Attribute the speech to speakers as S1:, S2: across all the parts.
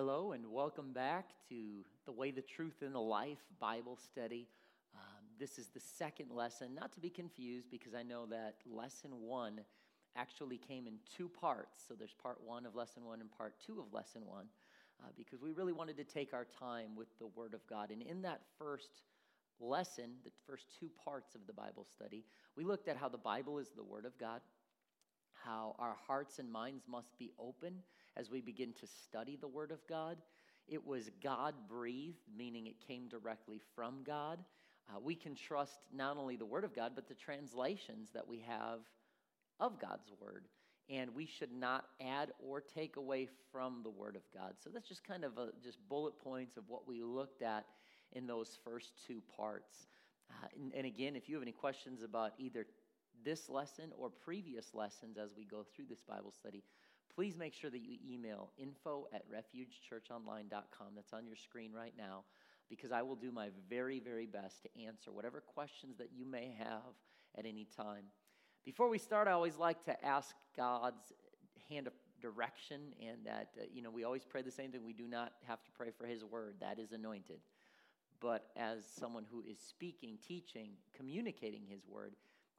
S1: Hello, and welcome back to the Way, the Truth, and the Life Bible study. Um, this is the second lesson, not to be confused, because I know that lesson one actually came in two parts. So there's part one of lesson one and part two of lesson one, uh, because we really wanted to take our time with the Word of God. And in that first lesson, the first two parts of the Bible study, we looked at how the Bible is the Word of God, how our hearts and minds must be open as we begin to study the Word of God. It was God breathed, meaning it came directly from God. Uh, we can trust not only the Word of God, but the translations that we have of God's Word. And we should not add or take away from the Word of God. So that's just kind of a, just bullet points of what we looked at in those first two parts. Uh, and, and again, if you have any questions about either this lesson or previous lessons as we go through this Bible study, please make sure that you email info at refugechurchonline.com. That's on your screen right now, because I will do my very, very best to answer whatever questions that you may have at any time. Before we start, I always like to ask God's hand of direction, and that, uh, you know, we always pray the same thing. We do not have to pray for His word, that is anointed. But as someone who is speaking, teaching, communicating His word,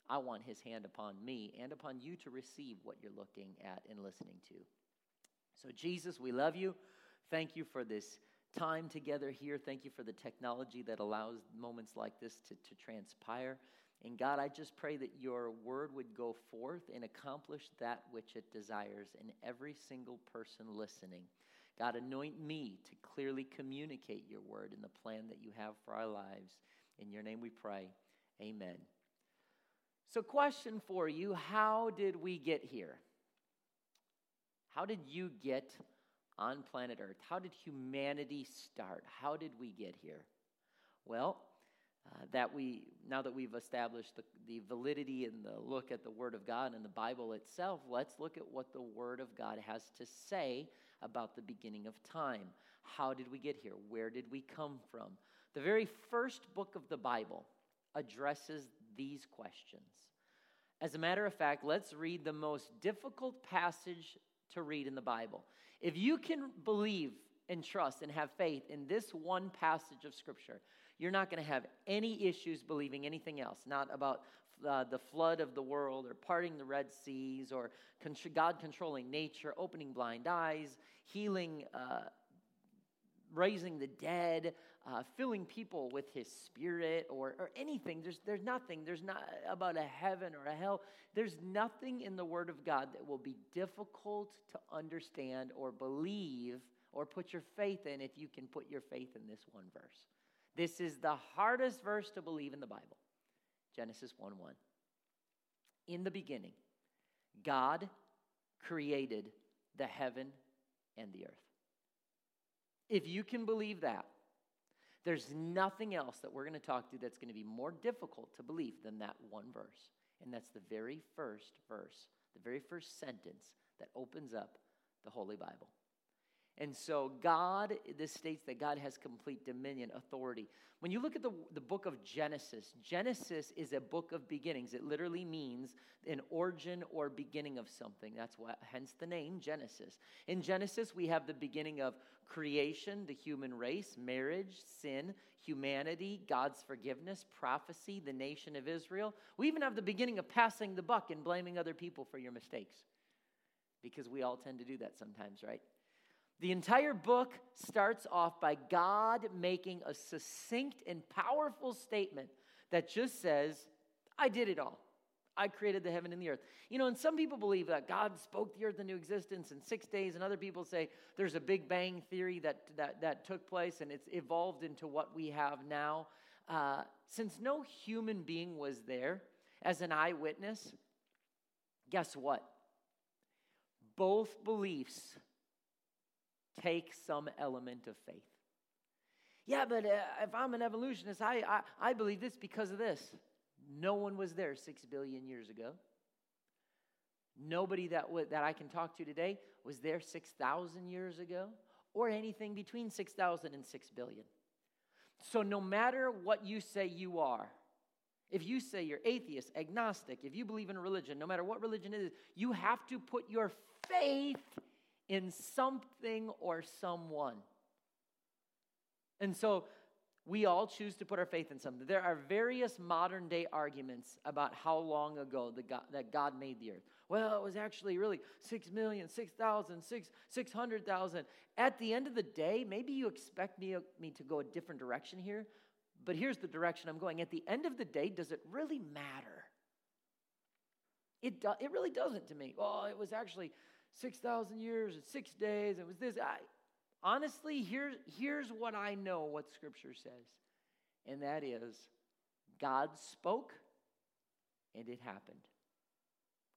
S1: I want his hand upon me and upon you to receive what you're looking at and listening to. So, Jesus, we love you. Thank you for this time together here. Thank you for the technology that allows moments like this to, to transpire. And God, I just pray that your word would go forth and accomplish that which it desires in every single person listening. God, anoint me to clearly communicate your word and the plan that you have for our lives. In your name we pray. Amen. So, question for you How did we get here? How did you get on planet Earth? How did humanity start? How did we get here? Well, uh, that we now that we've established the, the validity and the look at the Word of God and the Bible itself, let's look at what the Word of God has to say about the beginning of time. How did we get here? Where did we come from? The very first book of the Bible addresses these questions. As a matter of fact, let's read the most difficult passage to read in the Bible. If you can believe and trust and have faith in this one passage of Scripture, you're not going to have any issues believing anything else, not about uh, the flood of the world or parting the Red Seas or con- God controlling nature, opening blind eyes, healing uh, raising the dead, uh, filling people with his spirit, or, or anything. There's, there's nothing. There's not about a heaven or a hell. There's nothing in the Word of God that will be difficult to understand or believe or put your faith in if you can put your faith in this one verse. This is the hardest verse to believe in the Bible Genesis 1 1. In the beginning, God created the heaven and the earth. If you can believe that, there's nothing else that we're going to talk to that's going to be more difficult to believe than that one verse. And that's the very first verse, the very first sentence that opens up the Holy Bible. And so, God, this states that God has complete dominion, authority. When you look at the, the book of Genesis, Genesis is a book of beginnings. It literally means an origin or beginning of something. That's what, hence the name Genesis. In Genesis, we have the beginning of creation, the human race, marriage, sin, humanity, God's forgiveness, prophecy, the nation of Israel. We even have the beginning of passing the buck and blaming other people for your mistakes. Because we all tend to do that sometimes, right? The entire book starts off by God making a succinct and powerful statement that just says, I did it all. I created the heaven and the earth. You know, and some people believe that God spoke the earth into existence in six days, and other people say there's a Big Bang theory that, that, that took place and it's evolved into what we have now. Uh, since no human being was there as an eyewitness, guess what? Both beliefs take some element of faith. Yeah, but uh, if I'm an evolutionist, I, I, I believe this because of this. No one was there six billion years ago. Nobody that, w- that I can talk to today was there 6,000 years ago or anything between 6,000 and 6 billion. So, no matter what you say you are, if you say you're atheist, agnostic, if you believe in religion, no matter what religion it is, you have to put your faith in something or someone. And so we all choose to put our faith in something. There are various modern day arguments about how long ago God, that God made the earth. Well, it was actually really 6 million, 6,000, 6, 600,000. At the end of the day, maybe you expect me, me to go a different direction here, but here's the direction I'm going. At the end of the day, does it really matter? It, do, it really doesn't to me. Well, it was actually 6,000 years, and six days, it was this. I, honestly, here's, here's what I know what Scripture says, and that is God spoke and it happened.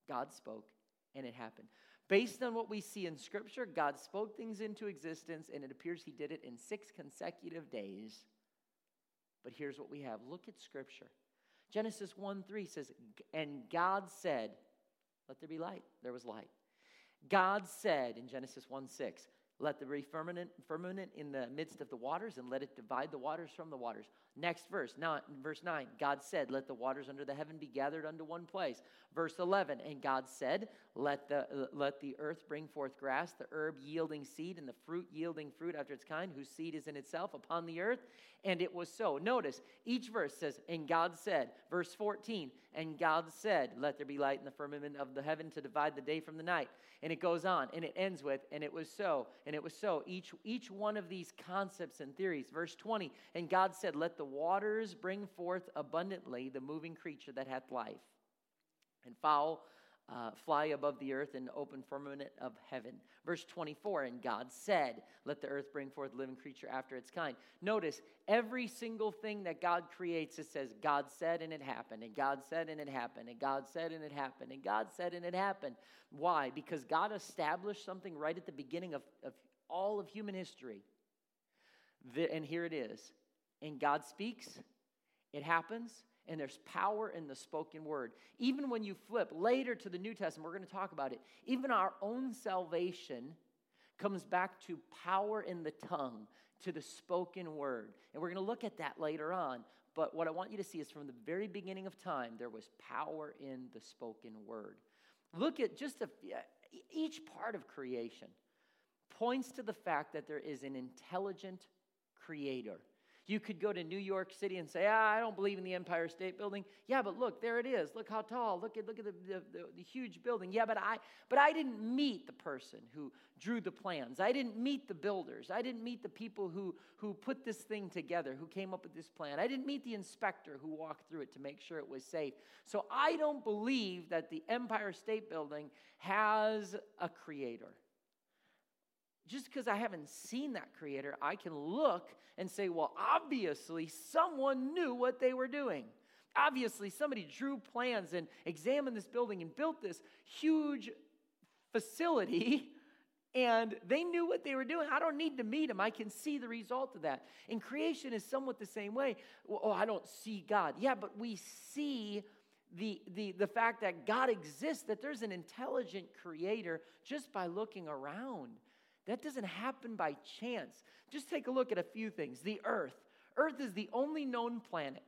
S1: God spoke and it happened. Based on what we see in Scripture, God spoke things into existence, and it appears He did it in six consecutive days. But here's what we have look at Scripture. Genesis 1 3 says, And God said, Let there be light. There was light. God said in Genesis 1 6, let the firmament, firmament in the midst of the waters, and let it divide the waters from the waters. Next verse, now, verse 9, God said, Let the waters under the heaven be gathered unto one place. Verse 11, and God said, Let the, uh, let the earth bring forth grass, the herb yielding seed, and the fruit yielding fruit after its kind, whose seed is in itself upon the earth. And it was so. Notice, each verse says, And God said. Verse 14, and God said, Let there be light in the firmament of the heaven to divide the day from the night. And it goes on, and it ends with, And it was so, and it was so. Each, each one of these concepts and theories. Verse 20, and God said, Let the waters bring forth abundantly the moving creature that hath life, and fowl uh, fly above the earth in open firmament of heaven. Verse 24, and God said, Let the earth bring forth living creature after its kind. Notice every single thing that God creates, it says, God said and it happened, and God said and it happened, and God said and it happened, and God said and it happened. Why? Because God established something right at the beginning of, of all of human history. The, and here it is. And God speaks, it happens, and there's power in the spoken word. Even when you flip later to the New Testament, we're going to talk about it. Even our own salvation comes back to power in the tongue, to the spoken word. And we're going to look at that later on. But what I want you to see is from the very beginning of time, there was power in the spoken word. Look at just a, each part of creation points to the fact that there is an intelligent creator. You could go to New York City and say, ah, I don't believe in the Empire State Building. Yeah, but look, there it is. Look how tall. Look at, look at the, the, the, the huge building. Yeah, but I, but I didn't meet the person who drew the plans. I didn't meet the builders. I didn't meet the people who, who put this thing together, who came up with this plan. I didn't meet the inspector who walked through it to make sure it was safe. So I don't believe that the Empire State Building has a creator just because I haven't seen that creator, I can look and say, well, obviously someone knew what they were doing. Obviously, somebody drew plans and examined this building and built this huge facility, and they knew what they were doing. I don't need to meet them, I can see the result of that. And creation is somewhat the same way. Oh, I don't see God. Yeah, but we see the, the, the fact that God exists, that there's an intelligent creator just by looking around. That doesn't happen by chance. Just take a look at a few things. The Earth. Earth is the only known planet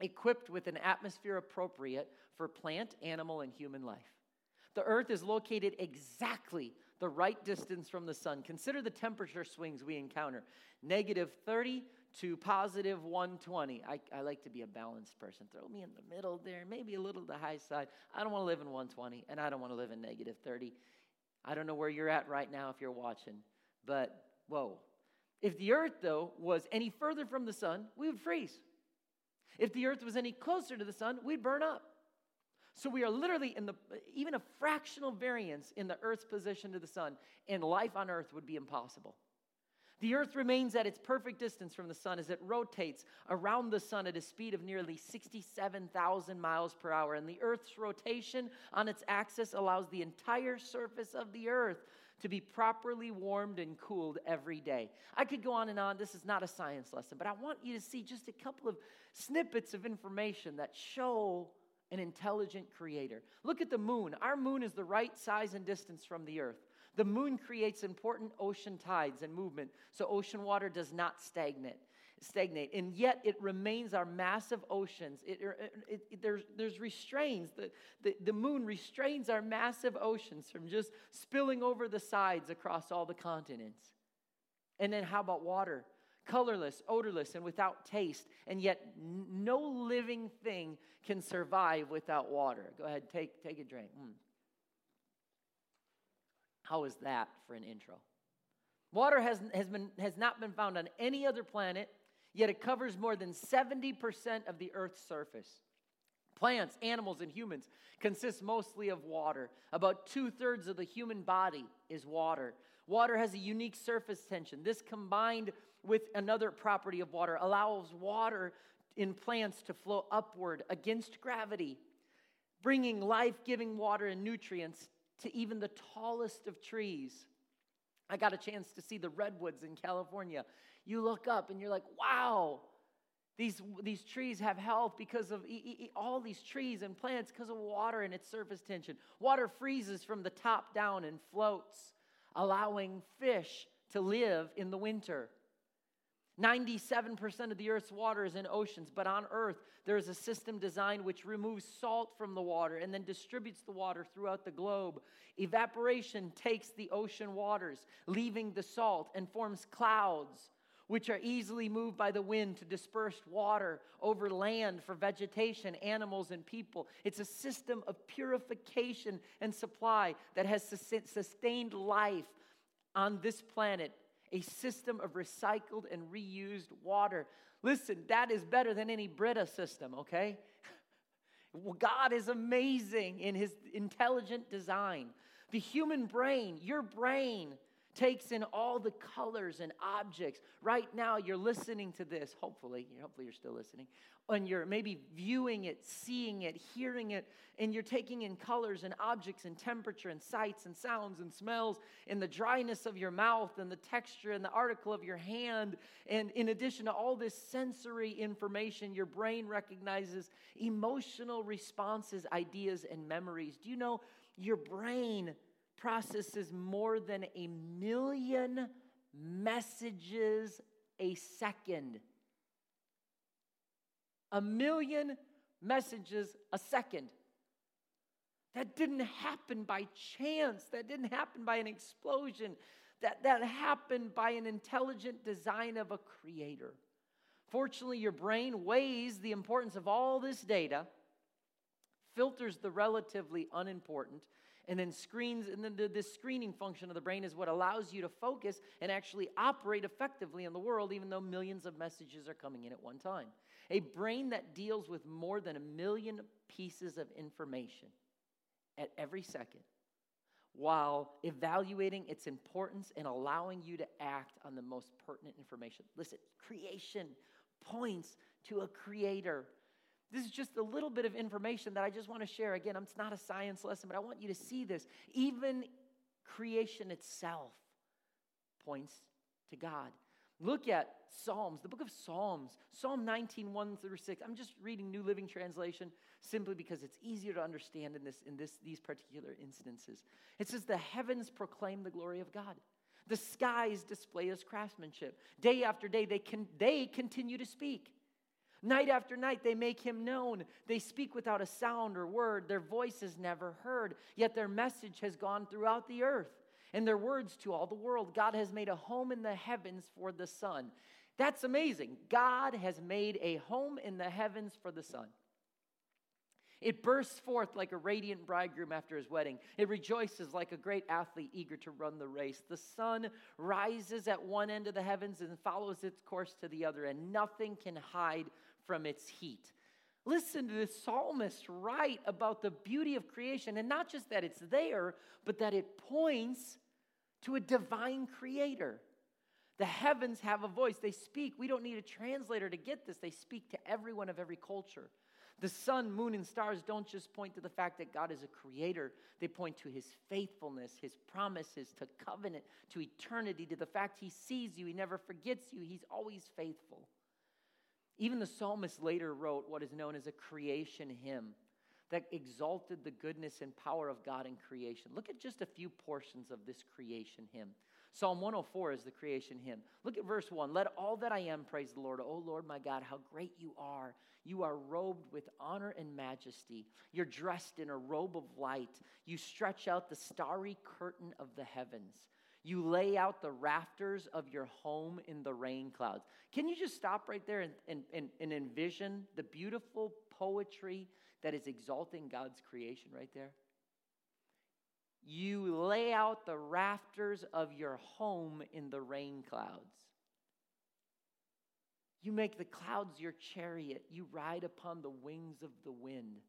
S1: equipped with an atmosphere appropriate for plant, animal, and human life. The Earth is located exactly the right distance from the sun. Consider the temperature swings we encounter negative 30 to positive 120. I, I like to be a balanced person. Throw me in the middle there, maybe a little to the high side. I don't want to live in 120, and I don't want to live in negative 30. I don't know where you're at right now if you're watching, but whoa. If the earth, though, was any further from the sun, we would freeze. If the earth was any closer to the sun, we'd burn up. So we are literally in the even a fractional variance in the earth's position to the sun, and life on earth would be impossible. The Earth remains at its perfect distance from the Sun as it rotates around the Sun at a speed of nearly 67,000 miles per hour. And the Earth's rotation on its axis allows the entire surface of the Earth to be properly warmed and cooled every day. I could go on and on. This is not a science lesson, but I want you to see just a couple of snippets of information that show an intelligent creator. Look at the moon. Our moon is the right size and distance from the Earth. The moon creates important ocean tides and movement, so ocean water does not stagnate. stagnate, and yet it remains our massive oceans. It, it, it, there's, there's restraints. The, the, the moon restrains our massive oceans from just spilling over the sides across all the continents. And then how about water? Colorless, odorless, and without taste, and yet no living thing can survive without water. Go ahead, take, take a drink. Mm. How is that for an intro? Water has, has, been, has not been found on any other planet, yet it covers more than 70% of the Earth's surface. Plants, animals, and humans consist mostly of water. About two thirds of the human body is water. Water has a unique surface tension. This combined with another property of water allows water in plants to flow upward against gravity, bringing life giving water and nutrients to even the tallest of trees. I got a chance to see the redwoods in California. You look up and you're like, wow, these, these trees have health because of e- e- all these trees and plants because of water and its surface tension. Water freezes from the top down and floats, allowing fish to live in the winter. 97% of the earth's water is in oceans, but on earth there is a system designed which removes salt from the water and then distributes the water throughout the globe. Evaporation takes the ocean waters, leaving the salt, and forms clouds, which are easily moved by the wind to disperse water over land for vegetation, animals, and people. It's a system of purification and supply that has sustained life on this planet a system of recycled and reused water. Listen, that is better than any Brita system, okay? God is amazing in his intelligent design. The human brain, your brain, takes in all the colors and objects. Right now, you're listening to this, hopefully, hopefully you're still listening, and you're maybe viewing it, seeing it, hearing it, and you're taking in colors and objects and temperature and sights and sounds and smells and the dryness of your mouth and the texture and the article of your hand. And in addition to all this sensory information, your brain recognizes emotional responses, ideas, and memories. Do you know your brain processes more than a million messages a second? a million messages a second. That didn't happen by chance. That didn't happen by an explosion. That, that happened by an intelligent design of a creator. Fortunately, your brain weighs the importance of all this data, filters the relatively unimportant, and then screens. And then the, this screening function of the brain is what allows you to focus and actually operate effectively in the world, even though millions of messages are coming in at one time a brain that deals with more than a million pieces of information at every second while evaluating its importance and allowing you to act on the most pertinent information. Listen, creation points to a creator. This is just a little bit of information that I just want to share. Again, it's not a science lesson, but I want you to see this. Even creation itself points to God. Look at Psalms, the book of Psalms, Psalm 19, 1 through 6. I'm just reading New Living Translation simply because it's easier to understand in, this, in this, these particular instances. It says, The heavens proclaim the glory of God. The skies display his craftsmanship. Day after day, they, can, they continue to speak. Night after night, they make him known. They speak without a sound or word. Their voice is never heard, yet their message has gone throughout the earth and their words to all the world. God has made a home in the heavens for the sun. That's amazing. God has made a home in the heavens for the sun. It bursts forth like a radiant bridegroom after his wedding. It rejoices like a great athlete eager to run the race. The sun rises at one end of the heavens and follows its course to the other, and nothing can hide from its heat. Listen to the psalmist write about the beauty of creation, and not just that it's there, but that it points to a divine creator. The heavens have a voice, they speak. We don't need a translator to get this, they speak to everyone of every culture. The sun, moon, and stars don't just point to the fact that God is a creator. They point to his faithfulness, his promises, to covenant, to eternity, to the fact he sees you, he never forgets you, he's always faithful. Even the psalmist later wrote what is known as a creation hymn that exalted the goodness and power of God in creation. Look at just a few portions of this creation hymn. Psalm 104 is the creation hymn. Look at verse 1. Let all that I am praise the Lord. O Lord my God, how great you are. You are robed with honor and majesty. You're dressed in a robe of light. You stretch out the starry curtain of the heavens. You lay out the rafters of your home in the rain clouds. Can you just stop right there and, and, and, and envision the beautiful poetry that is exalting God's creation right there? You lay out the rafters of your home in the rain clouds. You make the clouds your chariot. You ride upon the wings of the wind.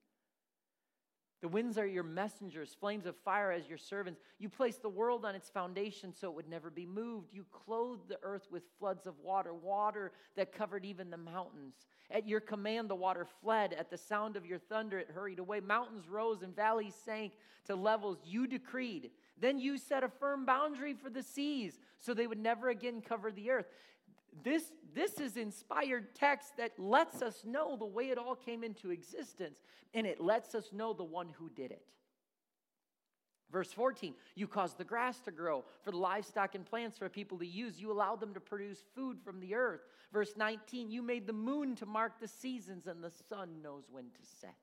S1: The winds are your messengers, flames of fire as your servants. You place the world on its foundation so it would never be moved. You clothed the earth with floods of water, water that covered even the mountains. At your command, the water fled. At the sound of your thunder, it hurried away. Mountains rose and valleys sank to levels you decreed. Then you set a firm boundary for the seas so they would never again cover the earth. This, this is inspired text that lets us know the way it all came into existence, and it lets us know the one who did it. Verse 14, you caused the grass to grow for the livestock and plants for people to use. You allowed them to produce food from the earth. Verse 19, you made the moon to mark the seasons, and the sun knows when to set.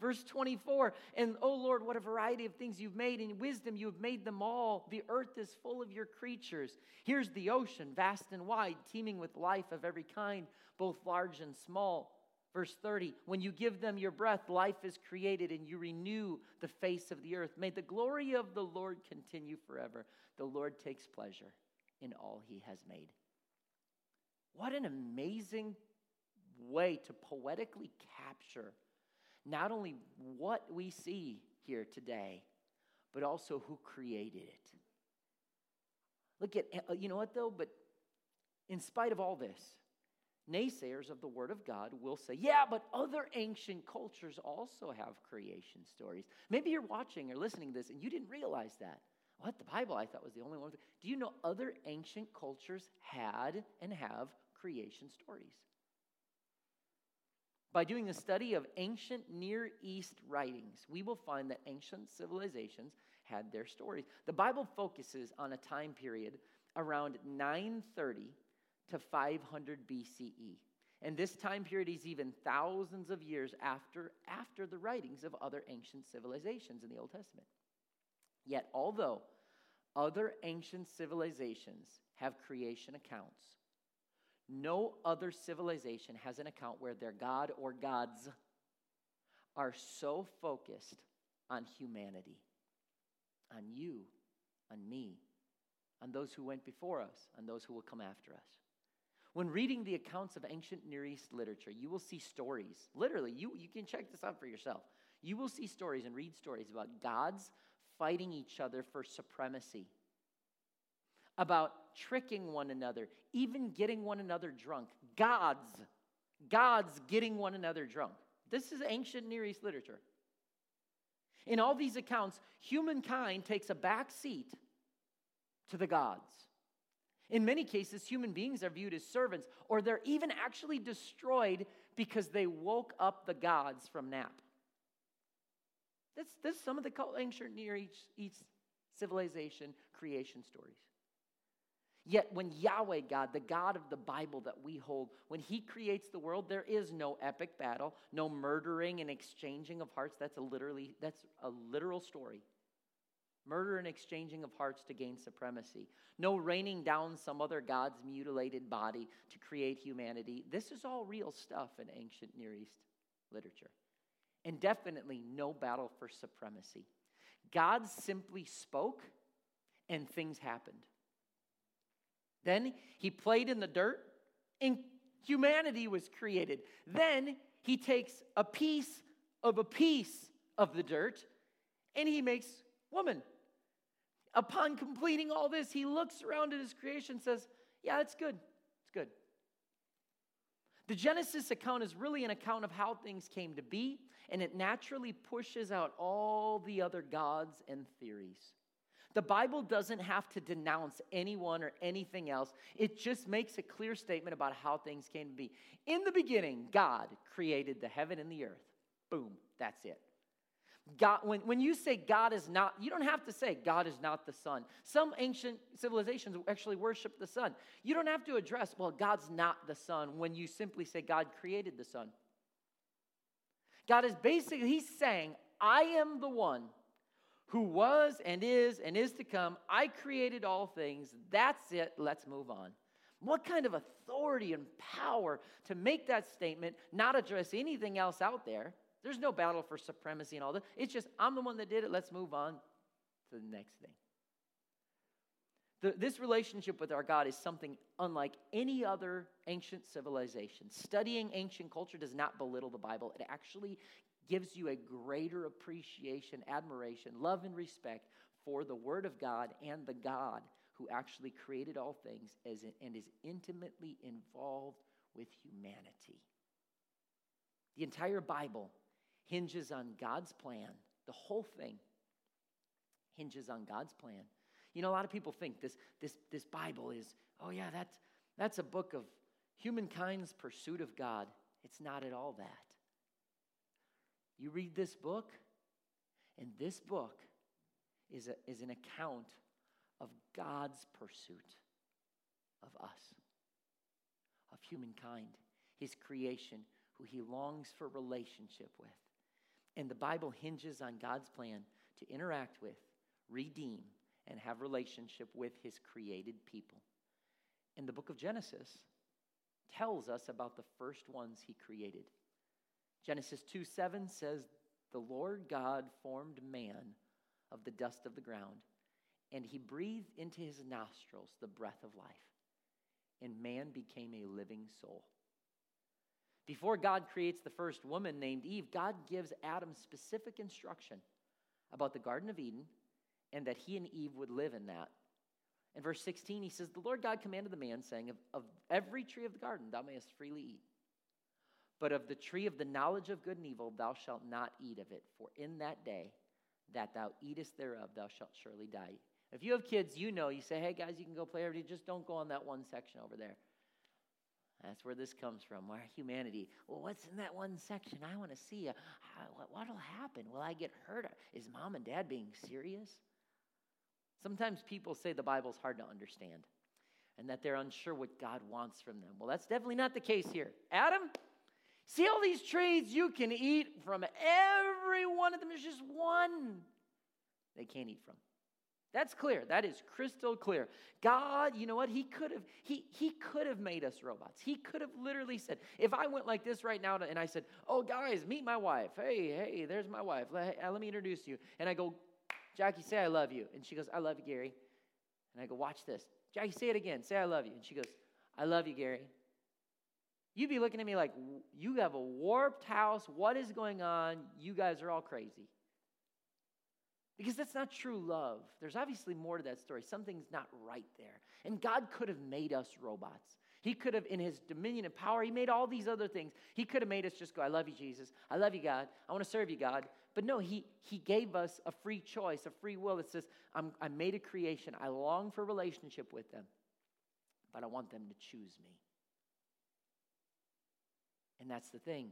S1: Verse 24, and oh Lord, what a variety of things you've made. In wisdom, you have made them all. The earth is full of your creatures. Here's the ocean, vast and wide, teeming with life of every kind, both large and small. Verse 30, when you give them your breath, life is created and you renew the face of the earth. May the glory of the Lord continue forever. The Lord takes pleasure in all he has made. What an amazing way to poetically capture not only what we see here today, but also who created it. Look at, uh, you know what though? But in spite of all this, naysayers of the Word of God will say, yeah, but other ancient cultures also have creation stories. Maybe you're watching or listening to this and you didn't realize that. What? The Bible I thought was the only one. Do you know other ancient cultures had and have creation stories? By doing a study of ancient Near East writings, we will find that ancient civilizations had their stories. The Bible focuses on a time period around 930 to 500 BCE. And this time period is even thousands of years after, after the writings of other ancient civilizations in the Old Testament. Yet, although other ancient civilizations have creation accounts, no other civilization has an account where their God or gods are so focused on humanity, on you, on me, on those who went before us, on those who will come after us. When reading the accounts of ancient Near East literature, you will see stories. Literally, you, you can check this out for yourself. You will see stories and read stories about gods fighting each other for supremacy about tricking one another, even getting one another drunk. Gods, gods getting one another drunk. This is ancient Near East literature. In all these accounts, humankind takes a back seat to the gods. In many cases, human beings are viewed as servants, or they're even actually destroyed because they woke up the gods from nap. That's, that's some of the ancient Near East civilization creation stories. Yet, when Yahweh God, the God of the Bible that we hold, when He creates the world, there is no epic battle, no murdering and exchanging of hearts. That's a literally that's a literal story. Murder and exchanging of hearts to gain supremacy. No raining down some other God's mutilated body to create humanity. This is all real stuff in ancient Near East literature. And definitely no battle for supremacy. God simply spoke and things happened. Then he played in the dirt, and humanity was created. Then he takes a piece of a piece of the dirt and he makes woman. Upon completing all this, he looks around at his creation and says, Yeah, it's good. It's good. The Genesis account is really an account of how things came to be, and it naturally pushes out all the other gods and theories. The Bible doesn't have to denounce anyone or anything else. It just makes a clear statement about how things came to be. In the beginning, God created the heaven and the earth. Boom, that's it. God, when, when you say God is not, you don't have to say God is not the sun. Some ancient civilizations actually worship the sun. You don't have to address, well, God's not the sun when you simply say God created the sun. God is basically, He's saying, I am the one who was and is and is to come. I created all things. That's it. Let's move on. What kind of authority and power to make that statement, not address anything else out there? There's no battle for supremacy and all that. It's just, I'm the one that did it. Let's move on to the next thing. The, this relationship with our God is something unlike any other ancient civilization. Studying ancient culture does not belittle the Bible, it actually gives you a greater appreciation, admiration, love, and respect for the Word of God and the God who actually created all things and is intimately involved with humanity. The entire Bible hinges on God's plan. The whole thing hinges on God's plan. You know, a lot of people think this, this, this Bible is, oh, yeah, that's, that's a book of humankind's pursuit of God. It's not at all that. You read this book, and this book is, a, is an account of God's pursuit of us, of humankind, his creation, who he longs for relationship with. And the Bible hinges on God's plan to interact with, redeem, and have relationship with his created people. And the book of Genesis tells us about the first ones he created. Genesis 2 7 says, The Lord God formed man of the dust of the ground, and he breathed into his nostrils the breath of life, and man became a living soul. Before God creates the first woman named Eve, God gives Adam specific instruction about the Garden of Eden and that he and Eve would live in that. In verse 16, he says, The Lord God commanded the man, saying, Of, of every tree of the garden thou mayest freely eat. But of the tree of the knowledge of good and evil thou shalt not eat of it, for in that day that thou eatest thereof thou shalt surely die. If you have kids, you know, you say, Hey guys, you can go play day, just don't go on that one section over there. That's where this comes from. Our humanity. Well, what's in that one section? I want to see. What will happen? Will I get hurt? Is mom and dad being serious? Sometimes people say the Bible's hard to understand and that they're unsure what God wants from them. Well, that's definitely not the case here. Adam, see all these trees you can eat from every one of them. There's just one they can't eat from. That's clear. That is crystal clear. God, you know what? He could have he he could have made us robots. He could have literally said, if I went like this right now and I said, "Oh guys, meet my wife. Hey, hey, there's my wife. Let, let me introduce you." And I go, "Jackie, say I love you." And she goes, "I love you, Gary." And I go, "Watch this." Jackie, say it again. Say I love you. And she goes, "I love you, Gary." You'd be looking at me like, "You have a warped house. What is going on? You guys are all crazy." Because that's not true love. There's obviously more to that story. Something's not right there. And God could have made us robots. He could have, in his dominion and power, he made all these other things. He could have made us just go, I love you, Jesus. I love you, God. I want to serve you, God. But no, he, he gave us a free choice, a free will that says, I'm, I made a creation. I long for relationship with them, but I want them to choose me. And that's the thing.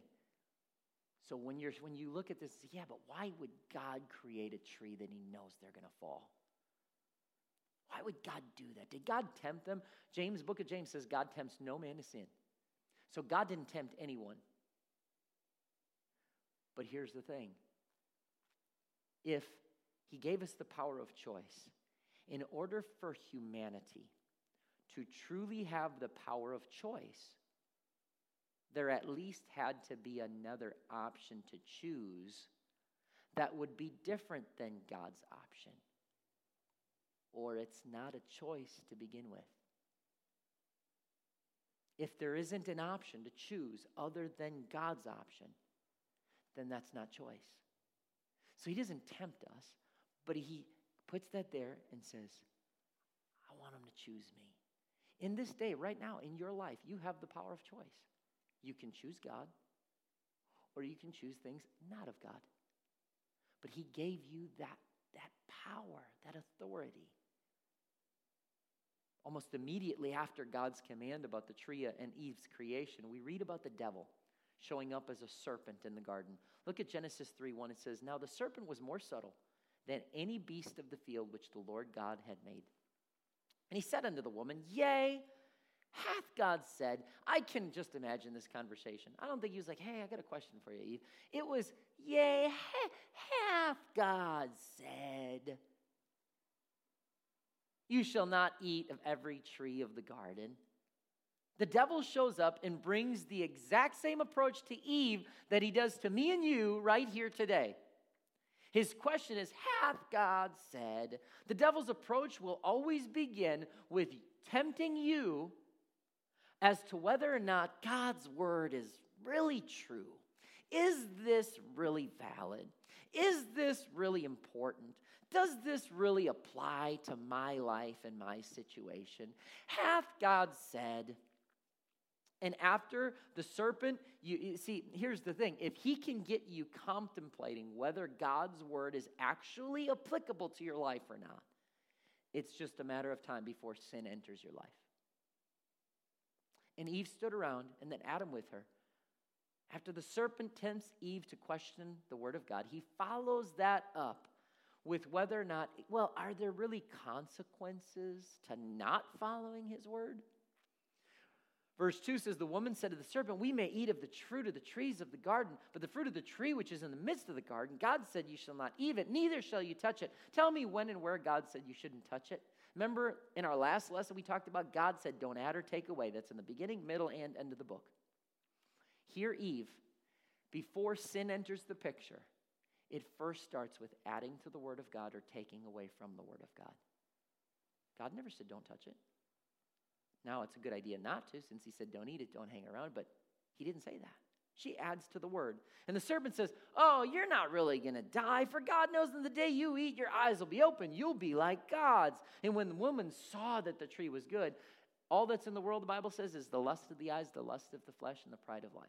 S1: So when, you're, when you look at this, yeah, but why would God create a tree that he knows they're going to fall? Why would God do that? Did God tempt them? James, book of James says God tempts no man to sin. So God didn't tempt anyone. But here's the thing. If he gave us the power of choice, in order for humanity to truly have the power of choice, there at least had to be another option to choose that would be different than God's option. Or it's not a choice to begin with. If there isn't an option to choose other than God's option, then that's not choice. So he doesn't tempt us, but he puts that there and says, I want him to choose me. In this day, right now, in your life, you have the power of choice. You can choose God, or you can choose things not of God. But He gave you that, that power, that authority. Almost immediately after God's command about the tree and Eve's creation, we read about the devil showing up as a serpent in the garden. Look at Genesis 3 1. It says, Now the serpent was more subtle than any beast of the field which the Lord God had made. And he said unto the woman, Yea, hath God said, I can just imagine this conversation. I don't think he was like, Hey, I got a question for you, Eve. It was, Yea, hath God said, You shall not eat of every tree of the garden. The devil shows up and brings the exact same approach to Eve that he does to me and you right here today. His question is Hath God said? The devil's approach will always begin with tempting you as to whether or not God's word is really true. Is this really valid? Is this really important? Does this really apply to my life and my situation? Hath God said? And after the serpent, you, you, see, here's the thing if he can get you contemplating whether God's word is actually applicable to your life or not, it's just a matter of time before sin enters your life. And Eve stood around, and then Adam with her. After the serpent tempts Eve to question the word of God, he follows that up with whether or not, well, are there really consequences to not following his word? Verse 2 says, The woman said to the serpent, We may eat of the fruit of the trees of the garden, but the fruit of the tree which is in the midst of the garden, God said, You shall not eat it, neither shall you touch it. Tell me when and where God said you shouldn't touch it. Remember in our last lesson, we talked about God said, Don't add or take away. That's in the beginning, middle, and end of the book. Here, Eve, before sin enters the picture, it first starts with adding to the Word of God or taking away from the Word of God. God never said, Don't touch it. Now it's a good idea not to, since he said, Don't eat it, don't hang around, but he didn't say that. She adds to the word. And the serpent says, Oh, you're not really going to die, for God knows in the day you eat, your eyes will be open. You'll be like gods. And when the woman saw that the tree was good, all that's in the world, the Bible says, is the lust of the eyes, the lust of the flesh, and the pride of life.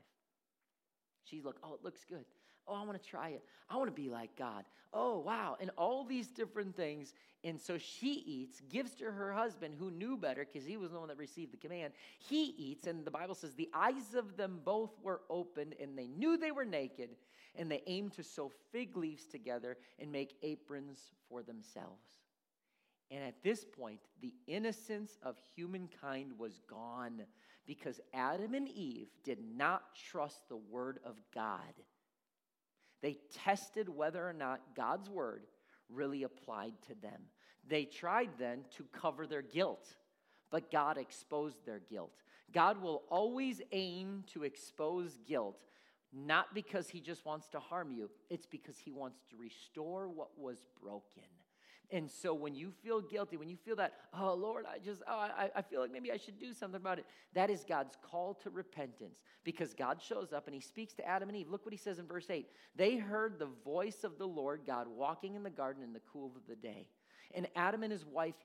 S1: She's like, Oh, it looks good. Oh, I want to try it. I want to be like God. Oh, wow. And all these different things. And so she eats, gives to her husband who knew better because he was the one that received the command. He eats, and the Bible says the eyes of them both were opened and they knew they were naked and they aimed to sew fig leaves together and make aprons for themselves. And at this point, the innocence of humankind was gone because Adam and Eve did not trust the word of God. They tested whether or not God's word really applied to them. They tried then to cover their guilt, but God exposed their guilt. God will always aim to expose guilt, not because he just wants to harm you, it's because he wants to restore what was broken. And so when you feel guilty, when you feel that, oh Lord, I just, oh, I, I feel like maybe I should do something about it, that is God's call to repentance because God shows up and he speaks to Adam and Eve. Look what he says in verse 8. They heard the voice of the Lord God walking in the garden in the cool of the day. And Adam and his wife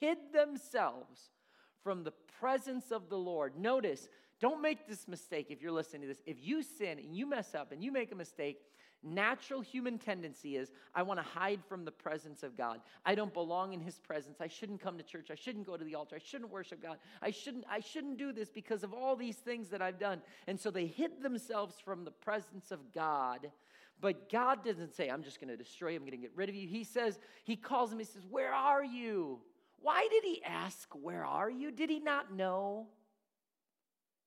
S1: hid themselves from the presence of the Lord. Notice, don't make this mistake if you're listening to this. If you sin and you mess up and you make a mistake, Natural human tendency is I want to hide from the presence of God. I don't belong in his presence. I shouldn't come to church. I shouldn't go to the altar. I shouldn't worship God. I shouldn't I shouldn't do this because of all these things that I've done. And so they hid themselves from the presence of God. But God doesn't say, I'm just going to destroy you. I'm going to get rid of you. He says, He calls him. He says, Where are you? Why did he ask, Where are you? Did he not know?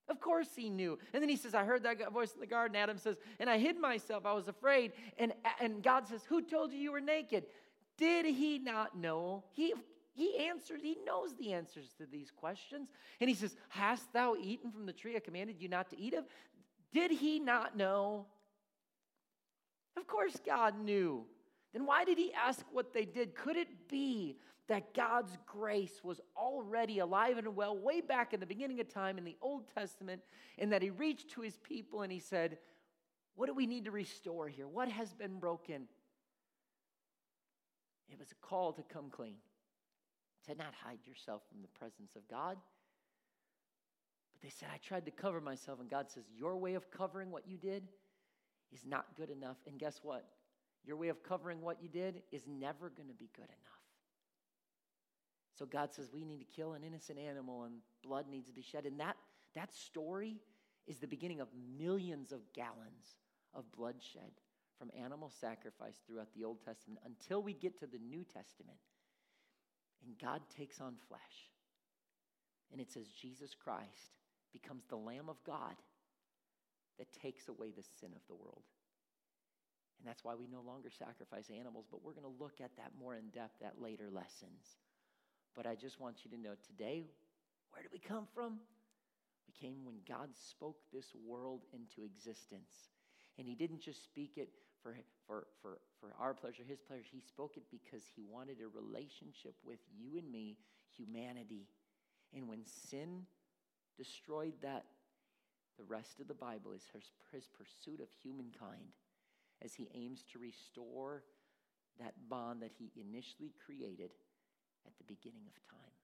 S1: Of course he knew. And then he says, I heard that voice in the garden. Adam says, and I hid myself. I was afraid. And, and God says, Who told you you were naked? Did he not know? He, he answered, he knows the answers to these questions. And he says, Hast thou eaten from the tree I commanded you not to eat of? Did he not know? Of course, God knew. Then why did he ask what they did? Could it be that God's grace was already alive and well way back in the beginning of time in the Old Testament, and that He reached to His people and He said, What do we need to restore here? What has been broken? It was a call to come clean, to not hide yourself from the presence of God. But they said, I tried to cover myself, and God says, Your way of covering what you did is not good enough. And guess what? Your way of covering what you did is never going to be good enough. So God says we need to kill an innocent animal and blood needs to be shed. And that, that story is the beginning of millions of gallons of bloodshed from animal sacrifice throughout the Old Testament until we get to the New Testament. And God takes on flesh. And it says Jesus Christ becomes the Lamb of God that takes away the sin of the world. And that's why we no longer sacrifice animals, but we're going to look at that more in depth at later lessons. But I just want you to know today, where did we come from? We came when God spoke this world into existence. And He didn't just speak it for, for, for, for our pleasure, His pleasure. He spoke it because He wanted a relationship with you and me, humanity. And when sin destroyed that, the rest of the Bible is his, his pursuit of humankind as he aims to restore that bond that he initially created at the beginning of time.